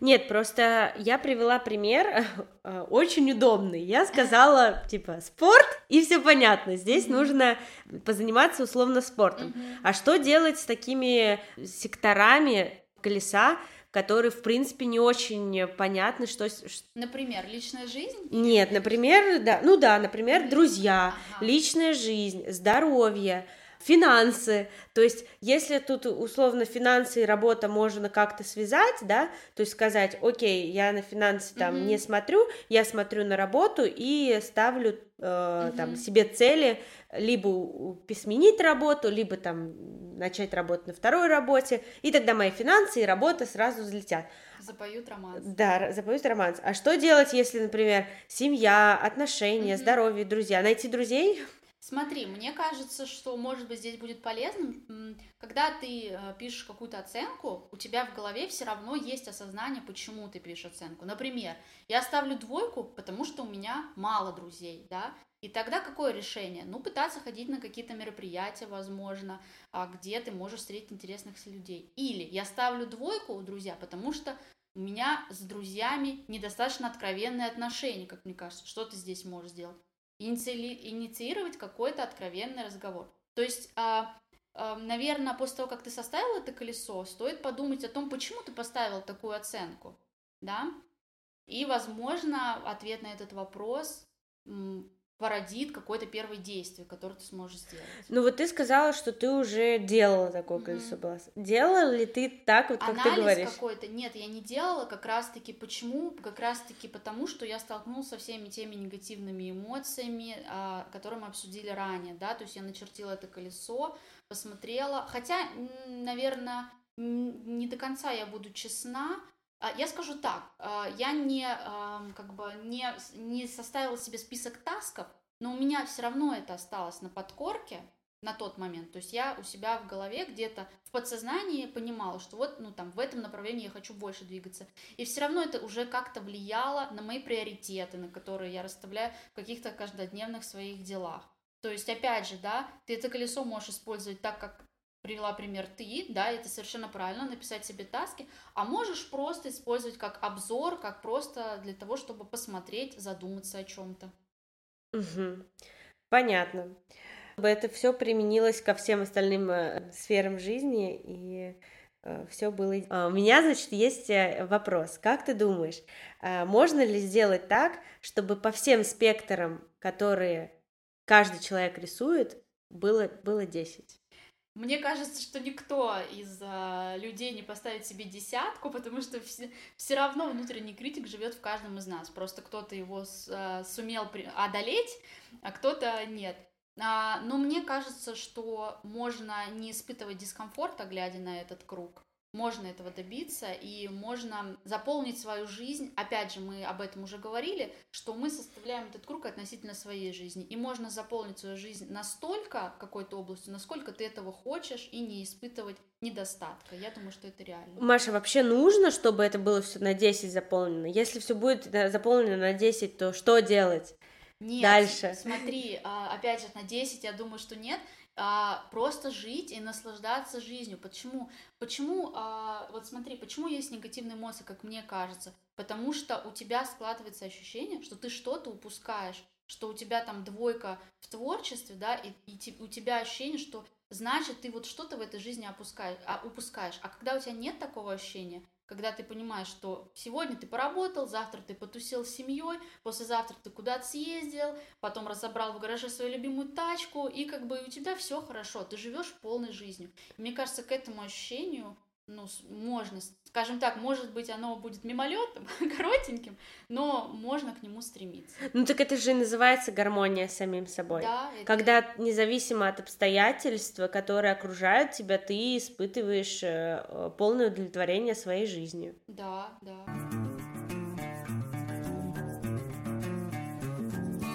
Speaker 2: Нет, просто я привела пример э, очень удобный. Я сказала, типа, спорт, и все понятно. Здесь mm-hmm. нужно позаниматься условно спортом. Mm-hmm. А что делать с такими секторами колеса, которые, в принципе, не очень понятны, что...
Speaker 1: Например, личная жизнь?
Speaker 2: Нет, например, да, ну да, например, друзья, ага. личная жизнь, здоровье, финансы, то есть если тут условно финансы и работа можно как-то связать, да, то есть сказать, окей, я на финансы там mm-hmm. не смотрю, я смотрю на работу и ставлю э, mm-hmm. там себе цели либо сменить работу, либо там начать работать на второй работе, и тогда мои финансы и работа сразу взлетят.
Speaker 1: Запоют романс.
Speaker 2: Да, запоют романс. А что делать, если, например, семья, отношения, mm-hmm. здоровье, друзья? Найти друзей?
Speaker 1: Смотри, мне кажется, что, может быть, здесь будет полезным, когда ты э, пишешь какую-то оценку, у тебя в голове все равно есть осознание, почему ты пишешь оценку. Например, я ставлю двойку, потому что у меня мало друзей, да, и тогда какое решение? Ну, пытаться ходить на какие-то мероприятия, возможно, а, где ты можешь встретить интересных людей. Или я ставлю двойку, друзья, потому что у меня с друзьями недостаточно откровенные отношения, как мне кажется. Что ты здесь можешь сделать? Иници... Инициировать какой-то откровенный разговор. То есть, а, а, наверное, после того, как ты составил это колесо, стоит подумать о том, почему ты поставил такую оценку, да? И, возможно, ответ на этот вопрос породит какое-то первое действие, которое ты сможешь сделать.
Speaker 2: Ну вот ты сказала, что ты уже делала такое mm-hmm. колесо баланса. Делала ли ты так вот, как
Speaker 1: Анализ
Speaker 2: ты говоришь?
Speaker 1: какой-то? Нет, я не делала как раз-таки. Почему? Как раз-таки потому, что я столкнулась со всеми теми негативными эмоциями, а, которые мы обсудили ранее, да, то есть я начертила это колесо, посмотрела, хотя, наверное, не до конца я буду честна, я скажу так, а, я не, как бы, не, не составила себе список тасков, но у меня все равно это осталось на подкорке на тот момент. То есть я у себя в голове где-то в подсознании понимала, что вот, ну, там, в этом направлении я хочу больше двигаться. И все равно это уже как-то влияло на мои приоритеты, на которые я расставляю в каких-то каждодневных своих делах. То есть, опять же, да, ты это колесо можешь использовать так, как привела пример ты, да, это совершенно правильно, написать себе таски, а можешь просто использовать как обзор, как просто для того, чтобы посмотреть, задуматься о чем-то.
Speaker 2: Угу. Понятно. Это все применилось ко всем остальным э, сферам жизни, и э, все было. А, у меня, значит, есть э, вопрос. Как ты думаешь, можно ли сделать так, чтобы по всем спектрам, которые каждый человек рисует, было, было 10?
Speaker 1: Мне кажется, что никто из а, людей не поставит себе десятку, потому что все, все равно внутренний критик живет в каждом из нас. Просто кто-то его с, а, сумел при, одолеть, а кто-то нет. А, но мне кажется, что можно не испытывать дискомфорта, глядя на этот круг можно этого добиться и можно заполнить свою жизнь. Опять же, мы об этом уже говорили, что мы составляем этот круг относительно своей жизни. И можно заполнить свою жизнь настолько какой-то областью, насколько ты этого хочешь, и не испытывать недостатка. Я думаю, что это реально.
Speaker 2: Маша, вообще нужно, чтобы это было все на 10 заполнено? Если все будет заполнено на 10, то что делать?
Speaker 1: Нет,
Speaker 2: Дальше.
Speaker 1: смотри, а, опять же, на 10 я думаю, что нет, а, просто жить и наслаждаться жизнью. Почему? Почему, а, вот смотри, почему есть негативные эмоции, как мне кажется? Потому что у тебя складывается ощущение, что ты что-то упускаешь, что у тебя там двойка в творчестве, да, и, и у тебя ощущение, что значит ты вот что-то в этой жизни опускаешь, а, упускаешь. А когда у тебя нет такого ощущения, когда ты понимаешь, что сегодня ты поработал, завтра ты потусил с семьей, послезавтра ты куда-то съездил, потом разобрал в гараже свою любимую тачку, и как бы у тебя все хорошо, ты живешь полной жизнью. И мне кажется, к этому ощущению ну, можно, скажем так, может быть, оно будет мимолетом, коротеньким, но можно к нему стремиться.
Speaker 2: Ну так это же и называется гармония с самим собой.
Speaker 1: Да, это...
Speaker 2: Когда независимо от обстоятельств, которые окружают тебя, ты испытываешь э, полное удовлетворение своей жизнью.
Speaker 1: Да, да.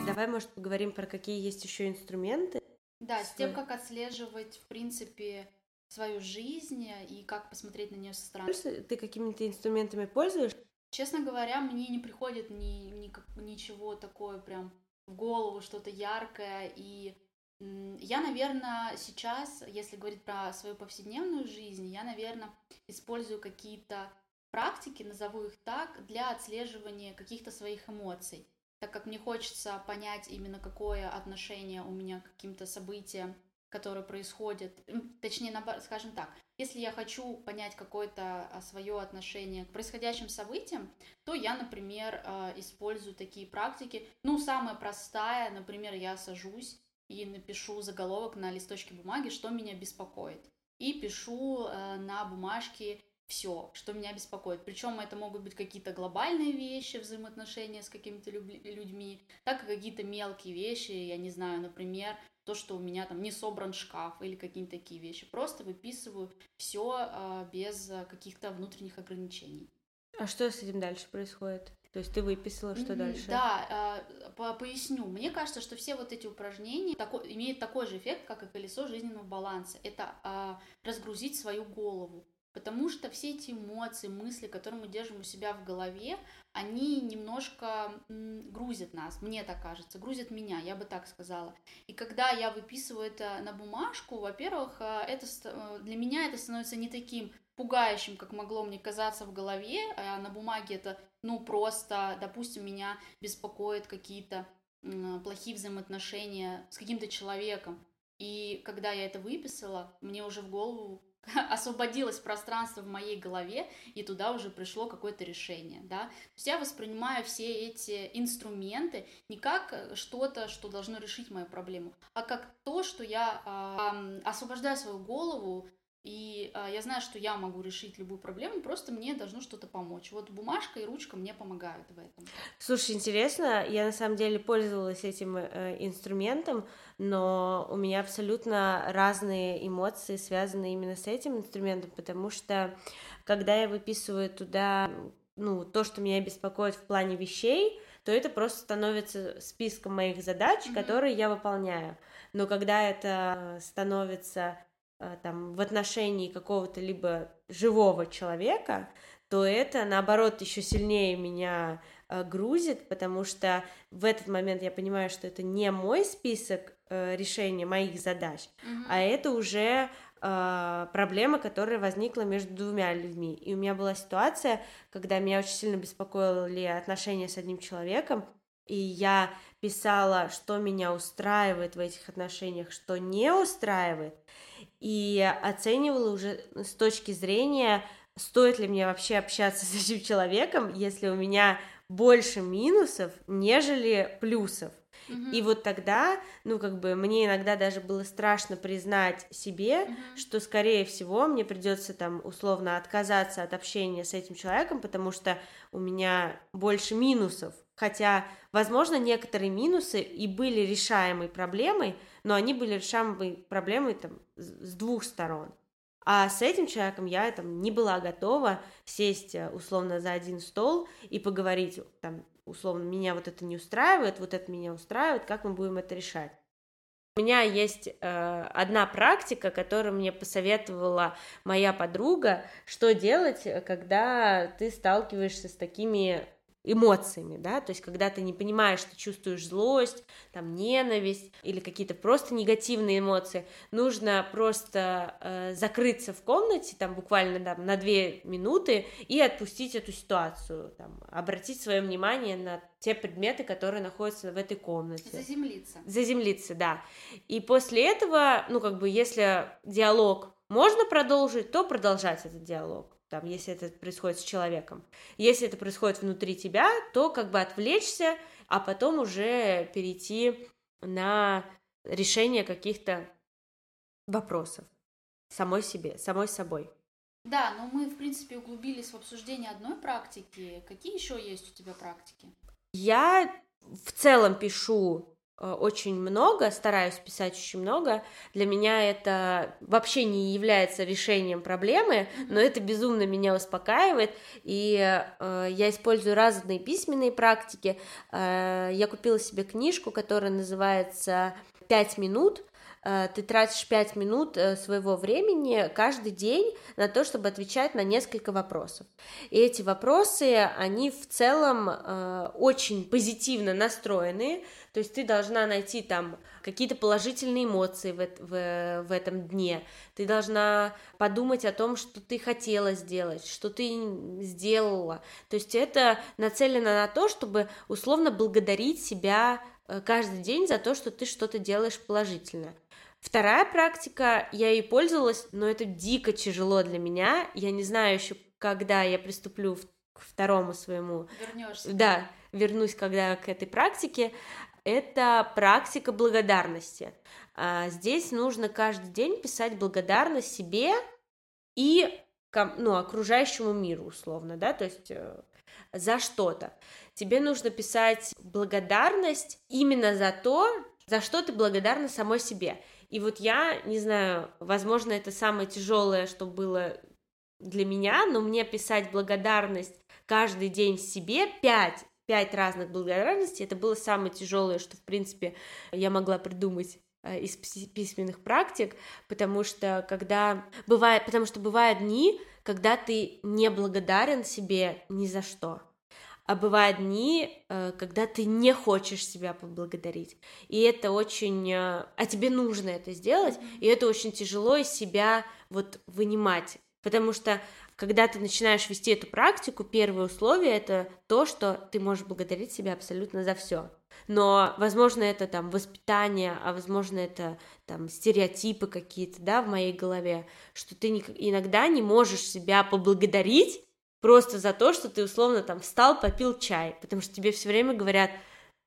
Speaker 2: Давай, может, поговорим про какие есть еще инструменты.
Speaker 1: Да, с тем, как отслеживать, в принципе, свою жизнь и как посмотреть на нее со стороны.
Speaker 2: Ты какими-то инструментами пользуешься?
Speaker 1: Честно говоря, мне не приходит ни, ни, ничего такое прям в голову, что-то яркое. И я, наверное, сейчас, если говорить про свою повседневную жизнь, я, наверное, использую какие-то практики, назову их так, для отслеживания каких-то своих эмоций. Так как мне хочется понять именно какое отношение у меня к каким-то событиям которые происходят, точнее, скажем так, если я хочу понять какое-то а, свое отношение к происходящим событиям, то я, например, а, использую такие практики. Ну, самая простая, например, я сажусь и напишу заголовок на листочке бумаги, что меня беспокоит. И пишу э, на бумажке все, что меня беспокоит. Причем это могут быть какие-то глобальные вещи, взаимоотношения с какими-то людьми, так и какие-то мелкие вещи, я не знаю, например, то, что у меня там не собран шкаф или какие-то такие вещи. Просто выписываю все а, без каких-то внутренних ограничений.
Speaker 2: А что с этим дальше происходит? То есть ты выписала, что дальше?
Speaker 1: Да, э, поясню. Мне кажется, что все вот эти упражнения такой, имеют такой же эффект, как и колесо жизненного баланса. Это э, разгрузить свою голову. Потому что все эти эмоции, мысли, которые мы держим у себя в голове, они немножко грузят нас, мне так кажется, грузят меня, я бы так сказала. И когда я выписываю это на бумажку, во-первых, э, это э, для меня это становится не таким пугающим, как могло мне казаться в голове, а на бумаге это, ну, просто, допустим, меня беспокоят какие-то плохие взаимоотношения с каким-то человеком. И когда я это выписала, мне уже в голову освободилось пространство в моей голове, и туда уже пришло какое-то решение, да. То есть я воспринимаю все эти инструменты не как э, что-то, что должно решить мою проблему, а как то, что я э, освобождаю свою голову и а, я знаю, что я могу решить любую проблему, просто мне должно что-то помочь. Вот бумажка и ручка мне помогают в этом.
Speaker 2: Слушай, интересно, я на самом деле пользовалась этим э, инструментом, но у меня абсолютно разные эмоции связаны именно с этим инструментом, потому что когда я выписываю туда ну, то, что меня беспокоит в плане вещей, то это просто становится списком моих задач, mm-hmm. которые я выполняю. Но когда это становится там, в отношении какого-то либо живого человека, то это, наоборот, еще сильнее меня э, грузит, потому что в этот момент я понимаю, что это не мой список э, решения моих задач, mm-hmm. а это уже э, проблема, которая возникла между двумя людьми. И у меня была ситуация, когда меня очень сильно беспокоили отношения с одним человеком, и я писала, что меня устраивает в этих отношениях, что не устраивает, и оценивала уже с точки зрения, стоит ли мне вообще общаться с этим человеком, если у меня больше минусов, нежели плюсов. Uh-huh. И вот тогда, ну, как бы, мне иногда даже было страшно признать себе, uh-huh. что, скорее всего, мне придется там условно отказаться от общения с этим человеком, потому что у меня больше минусов. Хотя, возможно, некоторые минусы и были решаемой проблемой, но они были решаемой проблемой там с двух сторон. А с этим человеком я там не была готова сесть э, условно за один стол и поговорить, там, условно, меня вот это не устраивает, вот это меня устраивает, как мы будем это решать. У меня есть э, одна практика, которую мне посоветовала моя подруга, что делать, э, когда ты сталкиваешься с такими эмоциями, да, то есть когда ты не понимаешь, что чувствуешь злость, там ненависть или какие-то просто негативные эмоции, нужно просто э, закрыться в комнате, там буквально там, на две минуты и отпустить эту ситуацию, там, обратить свое внимание на те предметы, которые находятся в этой комнате.
Speaker 1: Заземлиться.
Speaker 2: Заземлиться, да. И после этого, ну, как бы, если диалог можно продолжить, то продолжать этот диалог там, если это происходит с человеком. Если это происходит внутри тебя, то как бы отвлечься, а потом уже перейти на решение каких-то вопросов самой себе, самой собой.
Speaker 1: Да, но мы, в принципе, углубились в обсуждение одной практики. Какие еще есть у тебя практики?
Speaker 2: Я в целом пишу очень много, стараюсь писать очень много. Для меня это вообще не является решением проблемы, но это безумно меня успокаивает. И э, я использую разные письменные практики. Э, я купила себе книжку, которая называется «Пять минут», Э, ты тратишь 5 минут э, своего времени каждый день на то, чтобы отвечать на несколько вопросов. И эти вопросы, они в целом э, очень позитивно настроены, то есть ты должна найти там какие-то положительные эмоции в, в, в этом дне, ты должна подумать о том, что ты хотела сделать, что ты сделала. То есть это нацелено на то, чтобы условно благодарить себя каждый день за то, что ты что-то делаешь положительно. Вторая практика, я ей пользовалась, но это дико тяжело для меня. Я не знаю еще, когда я приступлю к второму своему...
Speaker 1: Вернешься.
Speaker 2: Да, вернусь когда к этой практике. Это практика благодарности. А, здесь нужно каждый день писать благодарность себе и ну, окружающему миру, условно, да, то есть э, за что-то. Тебе нужно писать благодарность именно за то, за что ты благодарна самой себе. И вот я, не знаю, возможно, это самое тяжелое, что было для меня, но мне писать благодарность каждый день себе пять пять разных благодарностей, это было самое тяжелое, что, в принципе, я могла придумать э, из письменных практик, потому что когда бывает, потому что бывают дни, когда ты не благодарен себе ни за что а бывают дни, э, когда ты не хочешь себя поблагодарить. И это очень... Э, а тебе нужно это сделать, и это очень тяжело из себя вот вынимать. Потому что когда ты начинаешь вести эту практику, первое условие это то, что ты можешь благодарить себя абсолютно за все. Но, возможно, это там воспитание, а возможно, это там стереотипы какие-то, да, в моей голове, что ты иногда не можешь себя поблагодарить, просто за то, что ты условно там встал, попил чай, потому что тебе все время говорят,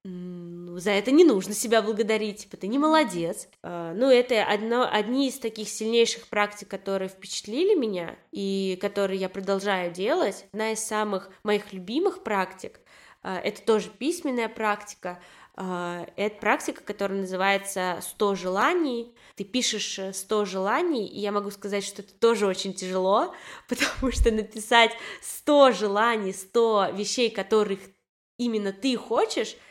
Speaker 2: за это не нужно себя благодарить, типа, ты не молодец. А, ну, это одно, одни из таких сильнейших практик, которые впечатлили меня и которые я продолжаю делать. Одна из самых моих любимых практик а, — это тоже письменная практика, это практика, которая называется «100 желаний». Ты пишешь 100 желаний, и я могу сказать, что это тоже очень тяжело, потому что написать 100 желаний, 100 вещей, которых именно ты хочешь —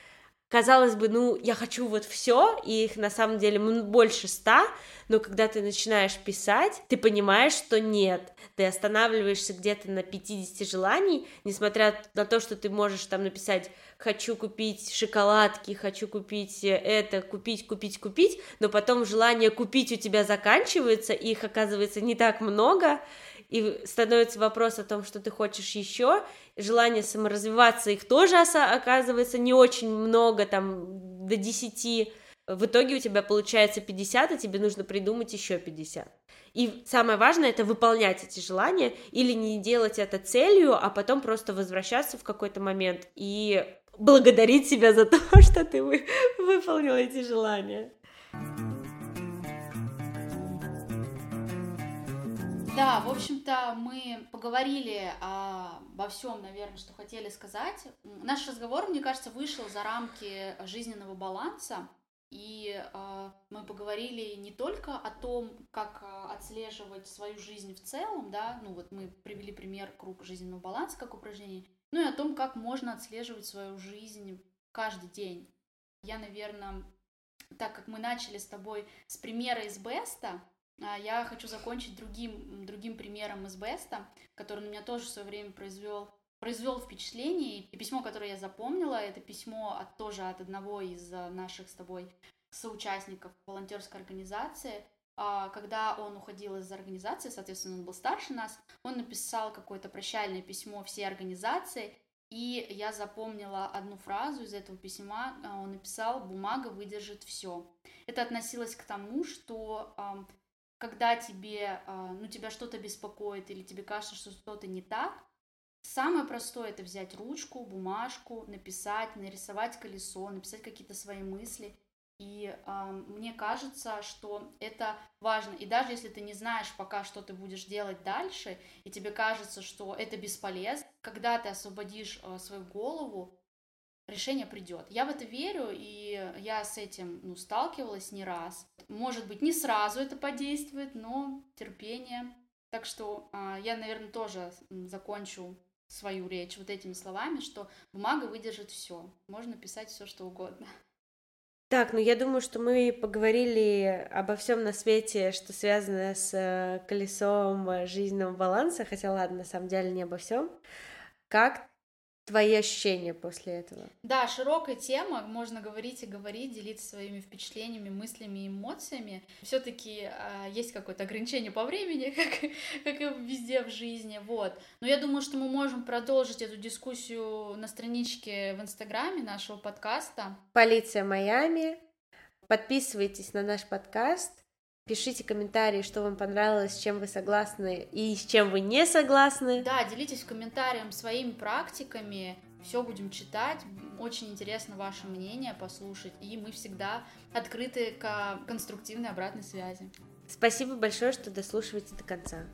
Speaker 2: казалось бы, ну, я хочу вот все, и их на самом деле больше ста, но когда ты начинаешь писать, ты понимаешь, что нет, ты останавливаешься где-то на 50 желаний, несмотря на то, что ты можешь там написать «хочу купить шоколадки», «хочу купить это», «купить, купить, купить», но потом желание купить у тебя заканчивается, и их оказывается не так много, и становится вопрос о том, что ты хочешь еще, желание саморазвиваться, их тоже оказывается не очень много, там, до 10, в итоге у тебя получается 50, а тебе нужно придумать еще 50. И самое важное это выполнять эти желания или не делать это целью, а потом просто возвращаться в какой-то момент и благодарить себя за то, что ты выполнил эти желания.
Speaker 1: Да, в общем-то, мы поговорили обо всем, наверное, что хотели сказать. Наш разговор, мне кажется, вышел за рамки жизненного баланса. И э, мы поговорили не только о том, как э, отслеживать свою жизнь в целом, да, ну вот мы привели пример круг жизненного баланса как упражнение, ну и о том, как можно отслеживать свою жизнь каждый день. Я, наверное, так как мы начали с тобой с примера из Беста, а, я хочу закончить другим, другим примером из Беста, который на меня тоже в свое время произвел произвел впечатление, и письмо, которое я запомнила, это письмо от, тоже от одного из а, наших с тобой соучастников волонтерской организации, когда он уходил из организации, соответственно, он был старше нас, он написал какое-то прощальное письмо всей организации, и я запомнила одну фразу из этого письма, он написал «бумага выдержит все». Это относилось к тому, что когда тебе, а, ну, тебя что-то беспокоит или тебе кажется, что что-то не так, самое простое это взять ручку, бумажку, написать, нарисовать колесо, написать какие-то свои мысли. И э, мне кажется, что это важно. И даже если ты не знаешь пока, что ты будешь делать дальше, и тебе кажется, что это бесполезно, когда ты освободишь э, свою голову, решение придет. Я в это верю, и я с этим ну, сталкивалась не раз. Может быть, не сразу это подействует, но терпение. Так что а, я, наверное, тоже закончу свою речь вот этими словами, что бумага выдержит все. Можно писать все, что угодно.
Speaker 2: Так, ну я думаю, что мы поговорили обо всем на свете, что связано с э, колесом жизненного баланса, хотя ладно, на самом деле не обо всем. Как твои ощущения после этого?
Speaker 1: Да, широкая тема, можно говорить и говорить, делиться своими впечатлениями, мыслями, эмоциями. Все-таки э, есть какое-то ограничение по времени, как, как и везде в жизни, вот. Но я думаю, что мы можем продолжить эту дискуссию на страничке в Инстаграме нашего подкаста.
Speaker 2: Полиция Майами. Подписывайтесь на наш подкаст. Пишите комментарии, что вам понравилось, с чем вы согласны и с чем вы не согласны.
Speaker 1: Да, делитесь в комментариях своими практиками, все будем читать. Очень интересно ваше мнение послушать, и мы всегда открыты к конструктивной обратной связи.
Speaker 2: Спасибо большое, что дослушиваете до конца.